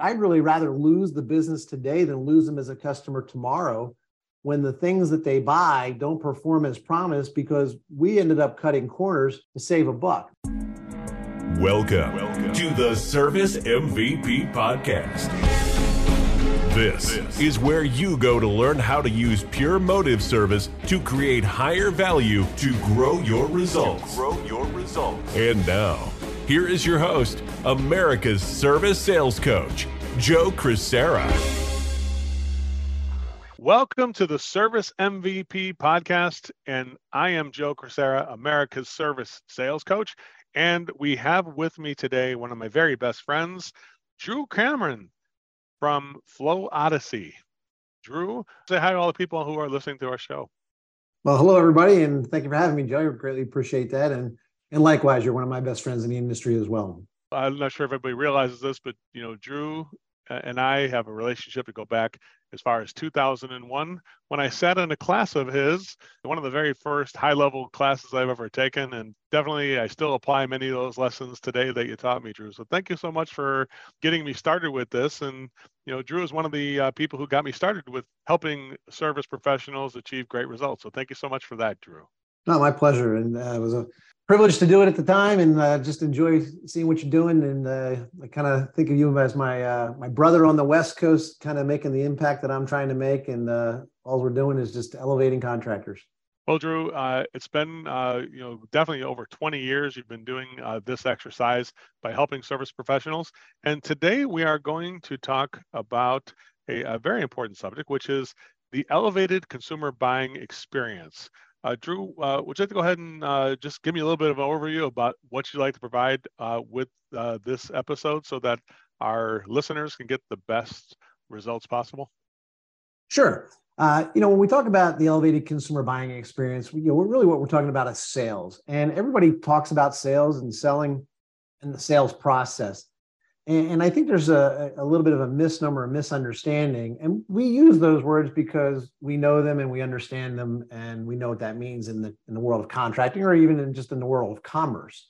I'd really rather lose the business today than lose them as a customer tomorrow when the things that they buy don't perform as promised because we ended up cutting corners to save a buck. Welcome, Welcome. to the Service MVP Podcast. This, this is where you go to learn how to use pure motive service to create higher value to grow your results. Grow your results. And now, here is your host, America's service sales coach, Joe Crisara. Welcome to the Service MVP podcast. And I am Joe Crisara, America's service sales coach. And we have with me today one of my very best friends, Drew Cameron from Flow Odyssey. Drew, say hi to all the people who are listening to our show. Well, hello, everybody, and thank you for having me, Joe. I greatly appreciate that. And and likewise, you're one of my best friends in the industry as well. I'm not sure if everybody realizes this, but you know, Drew and I have a relationship to go back as far as 2001 when I sat in a class of his, one of the very first high level classes I've ever taken. And definitely I still apply many of those lessons today that you taught me, Drew. So thank you so much for getting me started with this. And, you know, Drew is one of the uh, people who got me started with helping service professionals achieve great results. So thank you so much for that, Drew. No, my pleasure. And uh, it was a privilege to do it at the time and uh, just enjoy seeing what you're doing. And uh, I kind of think of you as my uh, my brother on the West Coast, kind of making the impact that I'm trying to make. And uh, all we're doing is just elevating contractors. Well, Drew, uh, it's been uh, you know definitely over 20 years you've been doing this exercise by helping service professionals. And today we are going to talk about a, a very important subject, which is the elevated consumer buying experience. Uh, Drew, uh, would you like to go ahead and uh, just give me a little bit of an overview about what you'd like to provide uh, with uh, this episode so that our listeners can get the best results possible? Sure. Uh, you know, when we talk about the elevated consumer buying experience, you know, really what we're talking about is sales. And everybody talks about sales and selling and the sales process. And, and I think there's a, a little bit of a misnomer, a misunderstanding. And we use those words because we know them and we understand them and we know what that means in the, in the world of contracting or even in just in the world of commerce.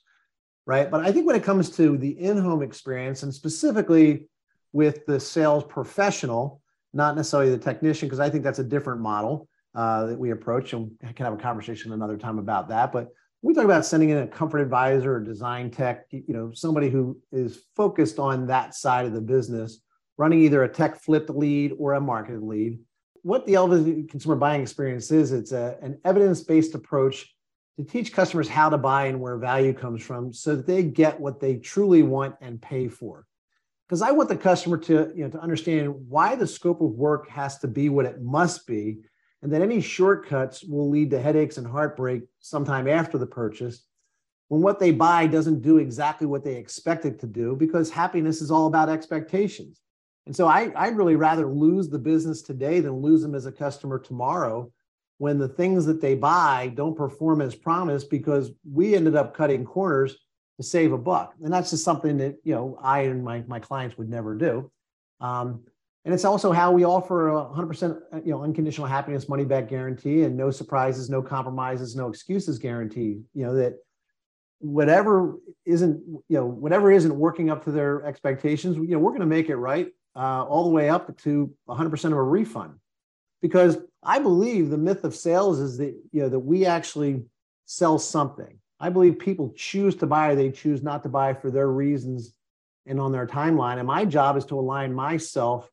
Right. But I think when it comes to the in home experience and specifically with the sales professional, not necessarily the technician, because I think that's a different model uh, that we approach. And I can have a conversation another time about that. But we talk about sending in a comfort advisor or design tech, you know, somebody who is focused on that side of the business, running either a tech flipped lead or a marketed lead. What the elevated consumer buying experience is, it's a, an evidence-based approach to teach customers how to buy and where value comes from so that they get what they truly want and pay for. Because I want the customer to, you know, to understand why the scope of work has to be what it must be and that any shortcuts will lead to headaches and heartbreak sometime after the purchase when what they buy doesn't do exactly what they expect it to do because happiness is all about expectations. And so I, I'd really rather lose the business today than lose them as a customer tomorrow when the things that they buy don't perform as promised because we ended up cutting corners to save a buck. And that's just something that, you know, I and my, my clients would never do. Um, and it's also how we offer a 100% uh, you know unconditional happiness money back guarantee and no surprises no compromises no excuses guarantee you know that whatever isn't you know whatever isn't working up to their expectations you know we're going to make it right uh, all the way up to 100% of a refund. Because i believe the myth of sales is that you know that we actually sell something. I believe people choose to buy or they choose not to buy for their reasons and on their timeline. And my job is to align myself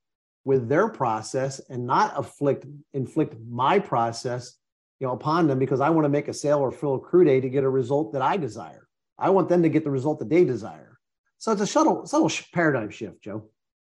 with their process and not afflict inflict my process you know upon them because i want to make a sale or fill a crew day to get a result that i desire. I want them to get the result that they desire. So it's a shuttle subtle paradigm shift joe.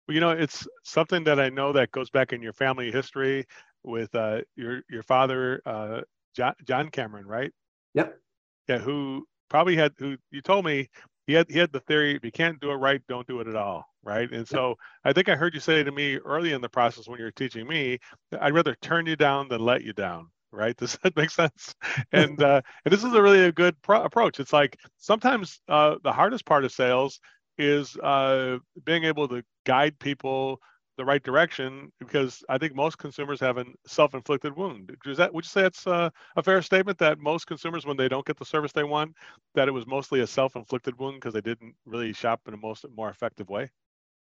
Well you know it's something that i know that goes back in your family history with uh, your your father uh, john, john cameron right? Yep. Yeah who probably had who you told me he had he had the theory if you can't do it right don't do it at all right? And so I think I heard you say to me early in the process when you were teaching me, I'd rather turn you down than let you down, right? Does that make sense? and uh, and this is a really a good pro- approach. It's like sometimes uh, the hardest part of sales is uh, being able to guide people the right direction because I think most consumers have a self-inflicted wound. Is that would you say it's uh, a fair statement that most consumers, when they don't get the service they want, that it was mostly a self-inflicted wound because they didn't really shop in a most more effective way?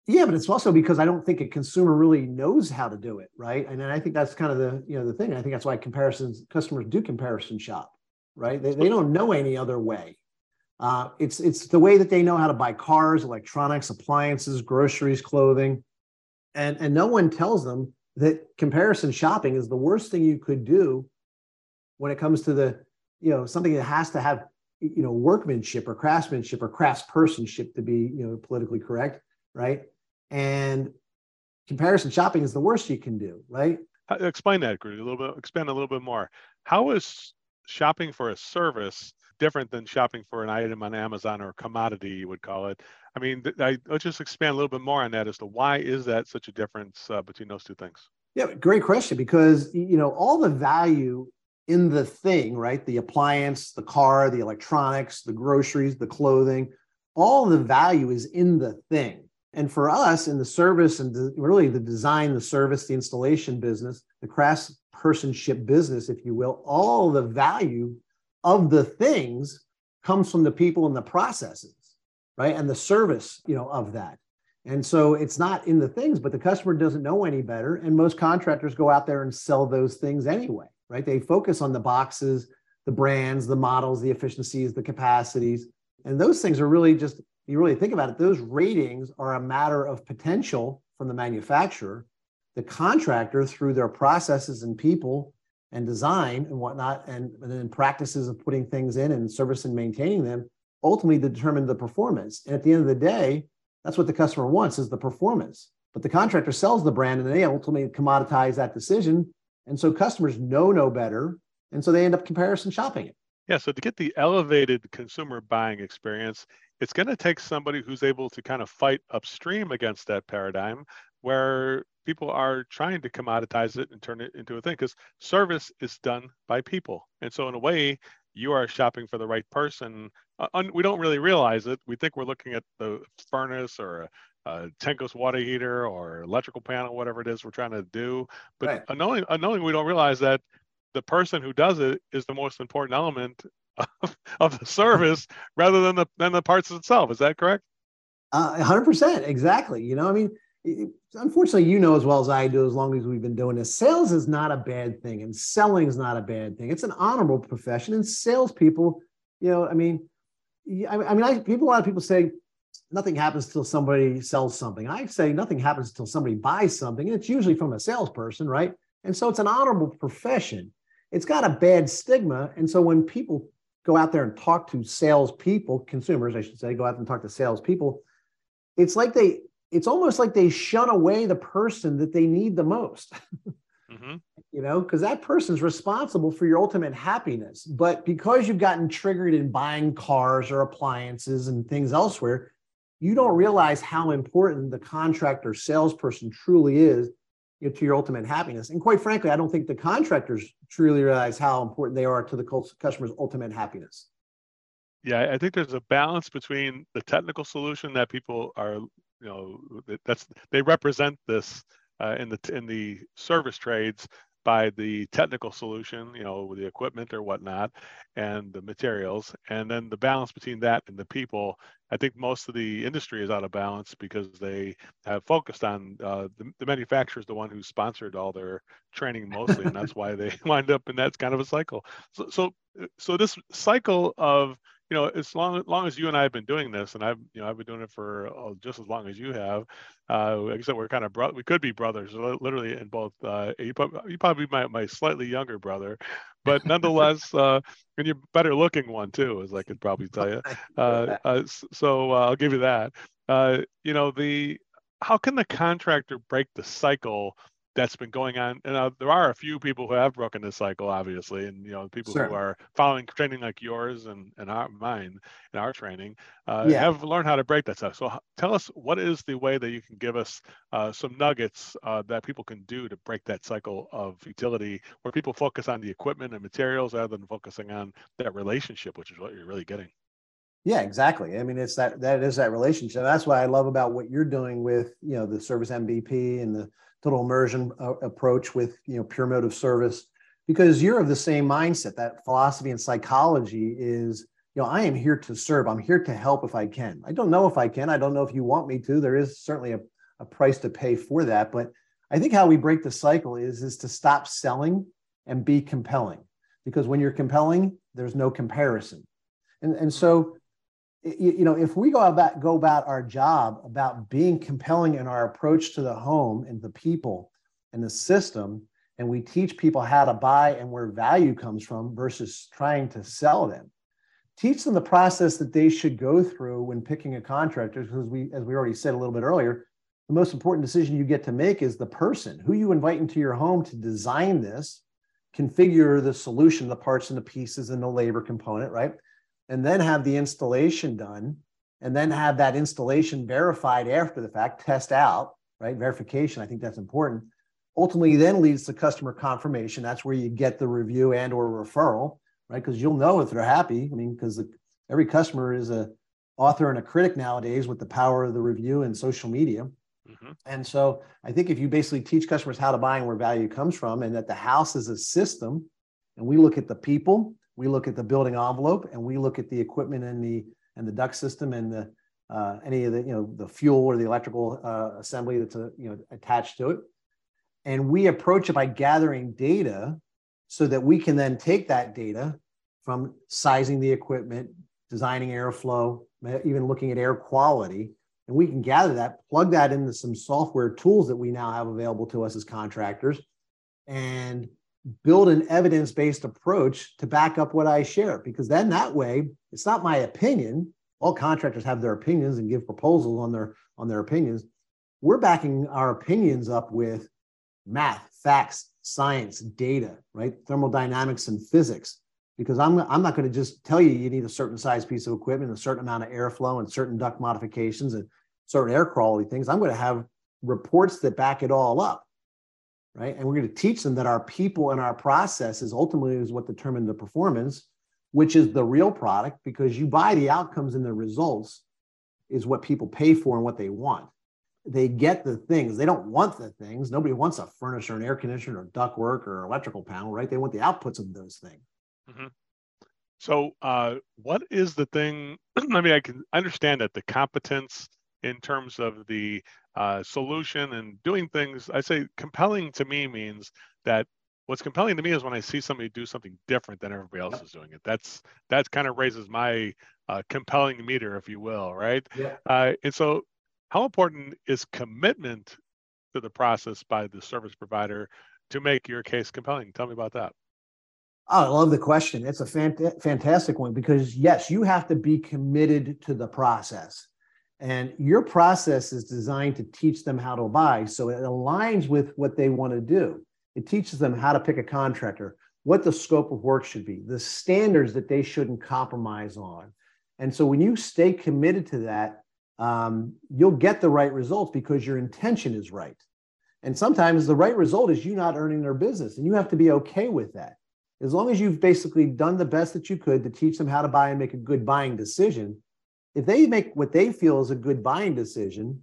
Yeah, but it's also because I don't think a consumer really knows how to do it, right? And then I think that's kind of the you know the thing. I think that's why comparisons customers do comparison shop, right? They, they don't know any other way. Uh, it's it's the way that they know how to buy cars, electronics, appliances, groceries, clothing, and and no one tells them that comparison shopping is the worst thing you could do when it comes to the you know something that has to have you know workmanship or craftsmanship or craftspersonship to be you know politically correct right and comparison shopping is the worst you can do right explain that a little bit expand a little bit more how is shopping for a service different than shopping for an item on amazon or a commodity you would call it i mean I, let's just expand a little bit more on that as to why is that such a difference uh, between those two things yeah great question because you know all the value in the thing, right? The appliance, the car, the electronics, the groceries, the clothing, all the value is in the thing. And for us in the service and really the design, the service, the installation business, the craftspersonship business, if you will, all the value of the things comes from the people and the processes, right? And the service, you know, of that. And so it's not in the things, but the customer doesn't know any better. And most contractors go out there and sell those things anyway right? They focus on the boxes, the brands, the models, the efficiencies, the capacities. And those things are really just, you really think about it, those ratings are a matter of potential from the manufacturer. The contractor, through their processes and people and design and whatnot, and, and then practices of putting things in and service and maintaining them, ultimately determine the performance. And at the end of the day, that's what the customer wants is the performance. But the contractor sells the brand and they ultimately commoditize that decision and so customers know no better. And so they end up comparison shopping it. Yeah. So to get the elevated consumer buying experience, it's going to take somebody who's able to kind of fight upstream against that paradigm where people are trying to commoditize it and turn it into a thing because service is done by people. And so, in a way, you are shopping for the right person. Uh, we don't really realize it. We think we're looking at the furnace or a, a tankless water heater or electrical panel, whatever it is we're trying to do. But right. unknowing, unknowing, we don't realize that the person who does it is the most important element of, of the service rather than the than the parts itself. Is that correct? Uh, 100% exactly you know i mean unfortunately you know as well as i do as long as we've been doing this sales is not a bad thing and selling is not a bad thing it's an honorable profession and salespeople you know i mean i, I mean I, people a lot of people say nothing happens till somebody sells something. I say nothing happens until somebody buys something, and it's usually from a salesperson, right? And so it's an honorable profession. It's got a bad stigma. And so when people go out there and talk to salespeople, consumers, I should say, go out and talk to salespeople, it's like they, it's almost like they shun away the person that they need the most. Mm-hmm. You know, because that person's responsible for your ultimate happiness. But because you've gotten triggered in buying cars or appliances and things elsewhere, you don't realize how important the contractor salesperson truly is you know, to your ultimate happiness. And quite frankly, I don't think the contractors truly realize how important they are to the customer's ultimate happiness. Yeah, I think there's a balance between the technical solution that people are, you know, that's they represent this uh, in the in the service trades by the technical solution, you know, with the equipment or whatnot, and the materials, and then the balance between that and the people. I think most of the industry is out of balance because they have focused on uh, the, the manufacturer is the one who sponsored all their training mostly, and that's why they wind up in that kind of a cycle. So, so, so this cycle of you know, as long, as long as you and I have been doing this, and I've, you know, I've been doing it for uh, just as long as you have. Uh, like I said, we're kind of bro- we could be brothers, literally in both. Uh, you, probably, you probably my my slightly younger brother, but nonetheless, uh, and you're better looking one too, as I could probably tell you. Uh, uh, so uh, I'll give you that. Uh, you know, the how can the contractor break the cycle that's been going on. And uh, there are a few people who have broken this cycle, obviously, and you know, people who are following training like yours and and our mine and our training uh, yeah. have learned how to break that stuff. So tell us what is the way that you can give us uh, some nuggets uh, that people can do to break that cycle of utility, where people focus on the equipment and materials rather than focusing on that relationship, which is what you're really getting. Yeah, exactly. I mean, it's that that is that relationship. That's what I love about what you're doing with you know the service MVP and the total immersion uh, approach with you know pure motive service because you're of the same mindset that philosophy and psychology is you know i am here to serve i'm here to help if i can i don't know if i can i don't know if you want me to there is certainly a, a price to pay for that. But I think how we break the cycle is is to stop selling and be compelling. Because when you're compelling, there's no comparison. And, and so you, know, if we go about go about our job about being compelling in our approach to the home and the people and the system, and we teach people how to buy and where value comes from versus trying to sell them, teach them the process that they should go through when picking a contractor. Because we, as we already said a little bit earlier, the most important decision you get to make is the person who you invite into your home to design this, configure the solution, the parts and the pieces and the labor component, right? And then have the installation done and then have that installation verified after the fact, test out, right? Verification, I think that's important. Ultimately, then leads to customer confirmation. That's where you get the review and or referral, right? Because you'll know if they're happy. I mean, because every customer is a author and a critic nowadays with the power of the review and social media. Mm-hmm. And so I think if you basically teach customers how to buy and where value comes from, and that the house is a system, and we look at the people we look at the building envelope and we look at the equipment and the and the duct system and the uh, any of the you know the fuel or the electrical uh, assembly that's uh, you know attached to it. And we approach it by gathering data so that we can then take that data from sizing the equipment designing airflow even looking at air quality. And we can gather that plug that into some software tools that we now have available to us as contractors. And build an evidence based approach to back up what I share. Because then that way, it's not my opinion. All contractors have their opinions and give proposals on their on their opinions. We're backing our opinions up with math, facts, science, data, right? Thermodynamics and physics. Because I'm, I'm not going to just tell you you need a certain size piece of equipment, a certain amount of airflow, and certain duct modifications and certain air quality things. I'm going to have reports that back it all up right? And we're going to teach them that our people and our processes ultimately is what determine the performance, which is the real product, because you buy the outcomes and the results is what people pay for and what they want. They get the things. They don't want the things. Nobody wants a furnace or an air conditioner or duct work or electrical panel, right? They want the outputs of those things. Mm-hmm. So, uh, what is the thing? I mean, I can understand that the competence in terms of the uh, solution and doing things. I say compelling to me means that what's compelling to me is when I see somebody do something different than everybody else is doing it. That's that kind of raises my uh, compelling meter, if you will, right? Yeah. Uh, and so, how important is commitment to the process by the service provider to make your case compelling? Tell me about that. Oh, I love the question. It's a fant- fantastic one because yes, you have to be committed to the process. And your process is designed to teach them how to buy. So it aligns with what they want to do. It teaches them how to pick a contractor, what the scope of work should be, the standards that they shouldn't compromise on. And so when you stay committed to that, um, you'll get the right results because your intention is right. And sometimes the right result is you not earning their business, and you have to be okay with that. As long as you've basically done the best that you could to teach them how to buy and make a good buying decision, if they make what they feel is a good buying decision,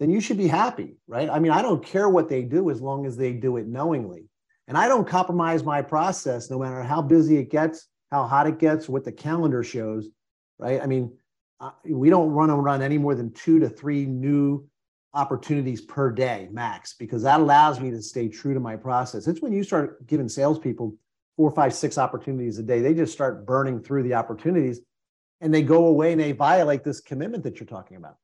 then you should be happy, right? I mean, I don't care what they do as long as they do it knowingly. And I don't compromise my process no matter how busy it gets, how hot it gets, what the calendar shows, right? I mean, uh, we don't run and run any more than two to three new opportunities per day max because that allows me to stay true to my process. It's when you start giving salespeople four, five, six opportunities a day, they just start burning through the opportunities and they go away and they violate this commitment that you're talking about.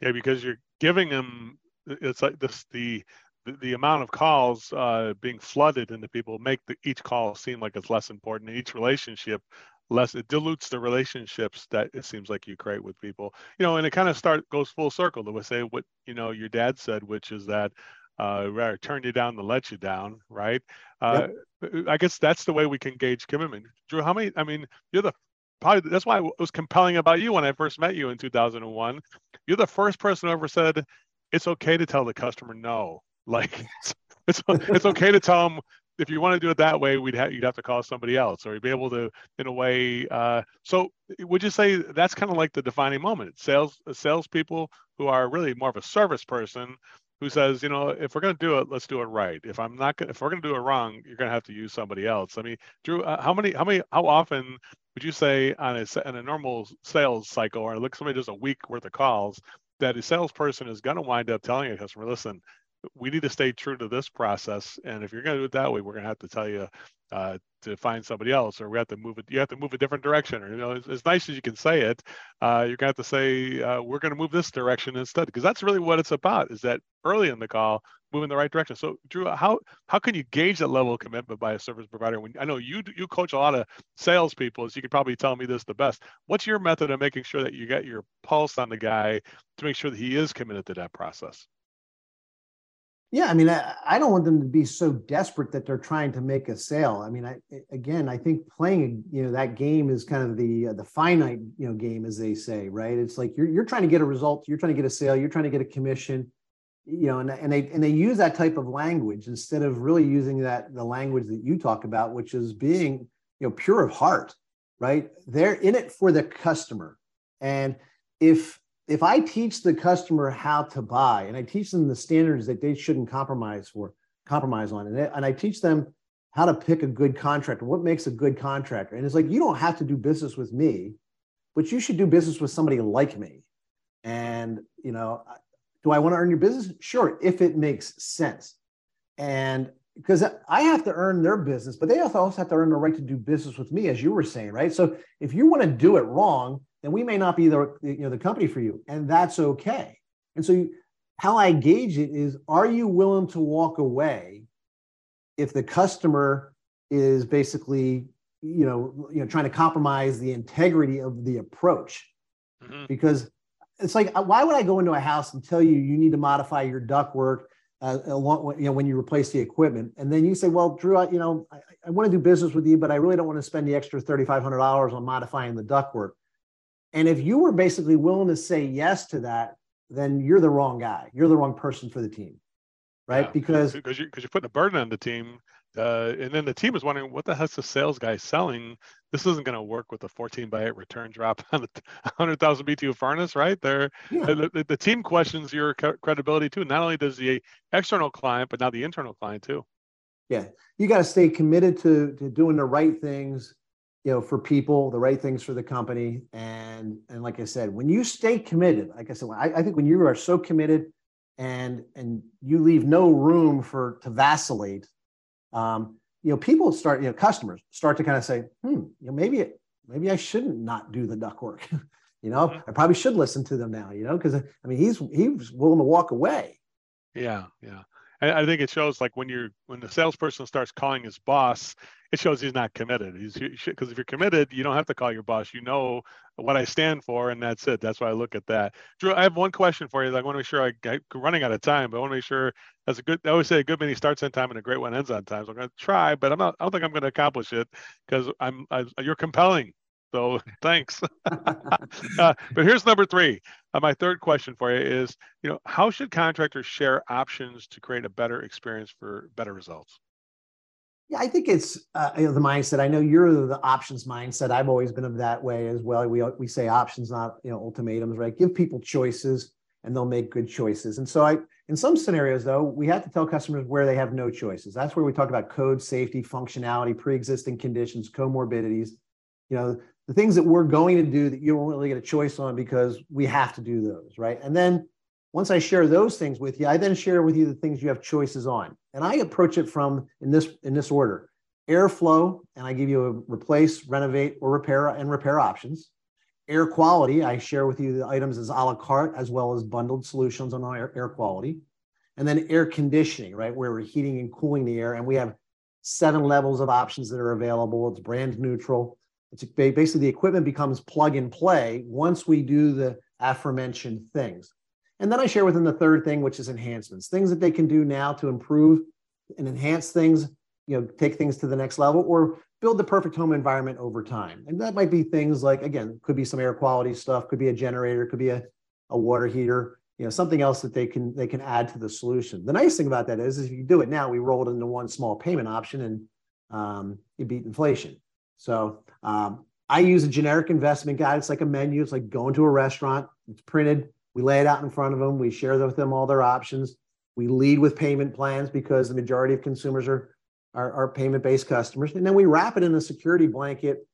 Yeah, because you're giving them it's like this the the, the amount of calls uh, being flooded into people make the, each call seem like it's less important. And each relationship less it dilutes the relationships that it seems like you create with people. You know, and it kind of start goes full circle to say what you know your dad said, which is that uh, rather turn you down to let you down, right? Uh, yep. I guess that's the way we can gauge commitment. Drew, how many? I mean, you're the probably that's why it was compelling about you when I first met you in 2001. You're the first person who ever said it's okay to tell the customer no. Like it's it's okay to tell them if you want to do it that way, we'd have you'd have to call somebody else, or you'd be able to, in a way. Uh, so, would you say that's kind of like the defining moment? Sales salespeople who are really more of a service person who says, you know, if we're going to do it, let's do it right. If I'm not, going if we're going to do it wrong, you're going to have to use somebody else. I mean, Drew, uh, how many, how many, how often would you say on a, on a normal sales cycle, or look, somebody does a week worth of calls, that a salesperson is going to wind up telling a customer, listen, we need to stay true to this process. And if you're going to do it that way, we're going to have to tell you uh, to find somebody else, or we have to move it. You have to move a different direction, or you know, as, as nice as you can say it, uh, you're going to have to say uh, we're going to move this direction instead, because that's really what it's about. Is that early in the call, move in the right direction. So, Drew, how how can you gauge that level of commitment by a service provider? When I know you you coach a lot of salespeople, so you could probably tell me this the best. What's your method of making sure that you get your pulse on the guy to make sure that he is committed to that process? Yeah, I mean, I, I, don't want them to be so desperate that they're trying to make a sale. I mean, I again, I think playing, you know, that game is kind of the uh, the finite, you know, game as they say, right? It's like you're you're trying to get a result, you're trying to get a sale, you're trying to get a commission, you know, and and they and they use that type of language instead of really using that the language that you talk about, which is being, you know, pure of heart, right? They're in it for the customer, and if if I teach the customer how to buy and I teach them the standards that they shouldn't compromise for, compromise on, and, they, and I teach them how to pick a good contractor, what makes a good contractor. And it's like, you don't have to do business with me, but you should do business with somebody like me. And, you know, do I want to earn your business? Sure, if it makes sense. And because I have to earn their business, but they also have to earn the right to do business with me, as you were saying, right? So if you want to do it wrong, then we may not be the you know the company for you, and that's okay. And so, you, how I gauge it is: Are you willing to walk away if the customer is basically you know you know trying to compromise the integrity of the approach? Mm-hmm. Because it's like, why would I go into a house and tell you you need to modify your ductwork? Uh, along, you know, when you replace the equipment, and then you say, "Well, Drew, I, you know, I, I want to do business with you, but I really don't want to spend the extra thirty-five hundred dollars on modifying the ductwork." And if you were basically willing to say yes to that, then you're the wrong guy. You're the wrong person for the team, right? Yeah, because because you because you're putting a burden on the team, uh, and then the team is wondering what the heck's the sales guy selling. This isn't going to work with a 14 by 8 return drop on a 100,000 BTU furnace, right? There, yeah. the, the, the, team questions your credibility too. Not only does the external client, but now the internal client too. Yeah, you got to stay committed to to doing the right things you know for people the right things for the company and and like i said when you stay committed like i said I, I think when you are so committed and and you leave no room for to vacillate um you know people start you know customers start to kind of say hmm you know maybe it maybe i shouldn't not do the duct work. You know mm-hmm. i probably should listen to them now you know because i mean he's he's willing to walk away. Yeah yeah I think it shows like when you're when the salesperson starts calling his boss it shows he's not committed. He's because if you're committed, you don't have to call your boss. You know what I stand for, and that's it. That's why I look at that. Drew, I have one question for you. I want to make sure I, am running out of time, but I want to make sure that's a good. I always say a good many starts on time and a great one ends on time. So I'm going to try, but I'm not. I don't think I'm going to accomplish it because I'm. I, you're compelling. So thanks. uh, but here's number three. Uh, my third question for you is, you know, how should contractors share options to create a better experience for better results? Yeah, I think it's uh, you know, the mindset. I know you're the options mindset. I've always been of that way as well. We we say options, not you know ultimatums, right? Give people choices, and they'll make good choices. And so, I in some scenarios though, we have to tell customers where they have no choices. That's where we talk about code, safety, functionality, pre-existing conditions, comorbidities. You know, the things that we're going to do that you don't really get a choice on because we have to do those, right? And then once I share those things with you, I then share with you the things you have choices on. And I approach it from in this in this order. Airflow, and I give you a replace, renovate, or repair and repair options. Air quality, I share with you the items as a la carte as well as bundled solutions on air, air quality. And then air conditioning, right, where we're heating and cooling the air. And we have seven levels of options that are available. It's brand neutral. It's basically the equipment becomes plug and play once we do the aforementioned things. And then I share with them the third thing, which is enhancements, things that they can do now to improve and enhance things, you know, take things to the next level or build the perfect home environment over time. And that might be things like, again, could be some air quality stuff, could be a generator, could be a, a water heater, you know, something else that they can they can add to the solution. The nice thing about that is, is if you do it now, we roll it into one small payment option and um, you beat inflation. So um, I use a generic investment guide. It's like a menu. It's like going to a restaurant. It's printed we lay it out in front of them. We share with them all their options. We lead with payment plans because the majority of consumers are, are, are payment based customers. And then we wrap it in a security blanket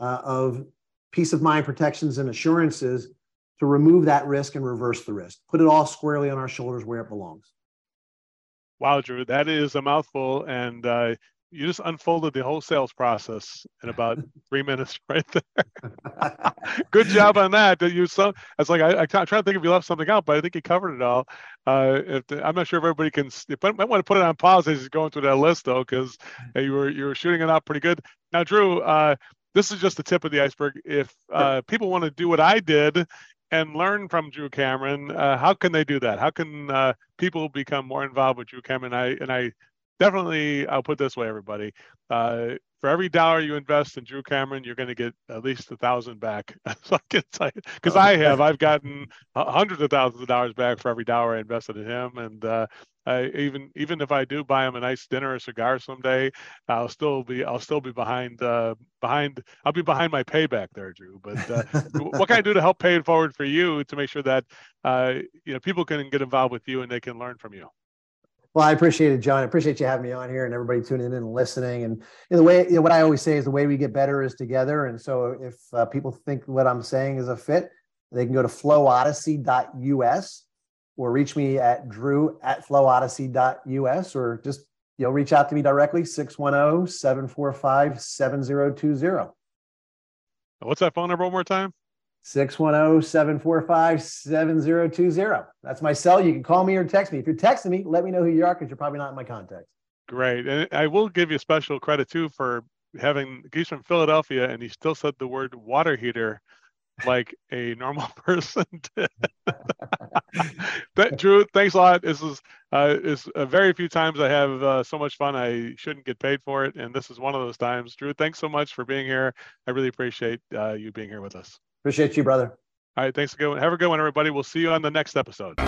uh, of peace of mind protections and assurances to remove that risk and reverse the risk. Put it all squarely on our shoulders where it belongs. Wow, Drew, that is a mouthful, and uh, you just unfolded the whole sales process in about three minutes right there. Good job on that. You so it's like I, I am trying to think if you left something out, but I think you covered it all. Uh, if the, I'm not sure if everybody can. You might want to put it on pause as you're going through that list though, because you were you were shooting it out pretty good. Now, Drew, uh, this is just the tip of the iceberg. If uh, people want to do what I did and learn from Drew Cameron, uh, how can they do that? How can uh, people become more involved with Drew Cameron? I and I definitely, I'll put this way, everybody. Uh, for every dollar you invest in Drew Cameron, you're going to get at least a thousand back. so I can tell you, because I have, I've gotten hundreds of thousands of dollars back for every dollar I invested in him. And uh, I, even even if I do buy him a nice dinner or cigar someday, I'll still be I'll still be behind uh, behind I'll be behind my payback there, Drew. But uh, what can I do to help pay it forward for you to make sure that uh, you know people can get involved with you and they can learn from you? Well, I appreciate it, John. I appreciate you having me on here and everybody tuning in and listening. And the way, you know, what I always say is the way we get better is together. And so if uh, people think what I'm saying is a fit, they can go to flowodyssey.us or reach me at drew at flowodyssey.us or just, you know, reach out to me directly, 610-745-7020. What's that phone number one more time? 610-745-7020. That's my cell. You can call me or text me. If you're texting me, let me know who you are because you're probably not in my contacts. Great. And I will give you special credit too for having he's from Philadelphia and he still said the word water heater like a normal person but Drew, thanks a lot. This is uh, is uh, very few times I have uh, so much fun. I shouldn't get paid for it, and this is one of those times. Drew, thanks so much for being here. I really appreciate uh, you being here with us. Appreciate you, brother. All right. Thanks again. Have a good one, everybody. We'll see you on the next episode.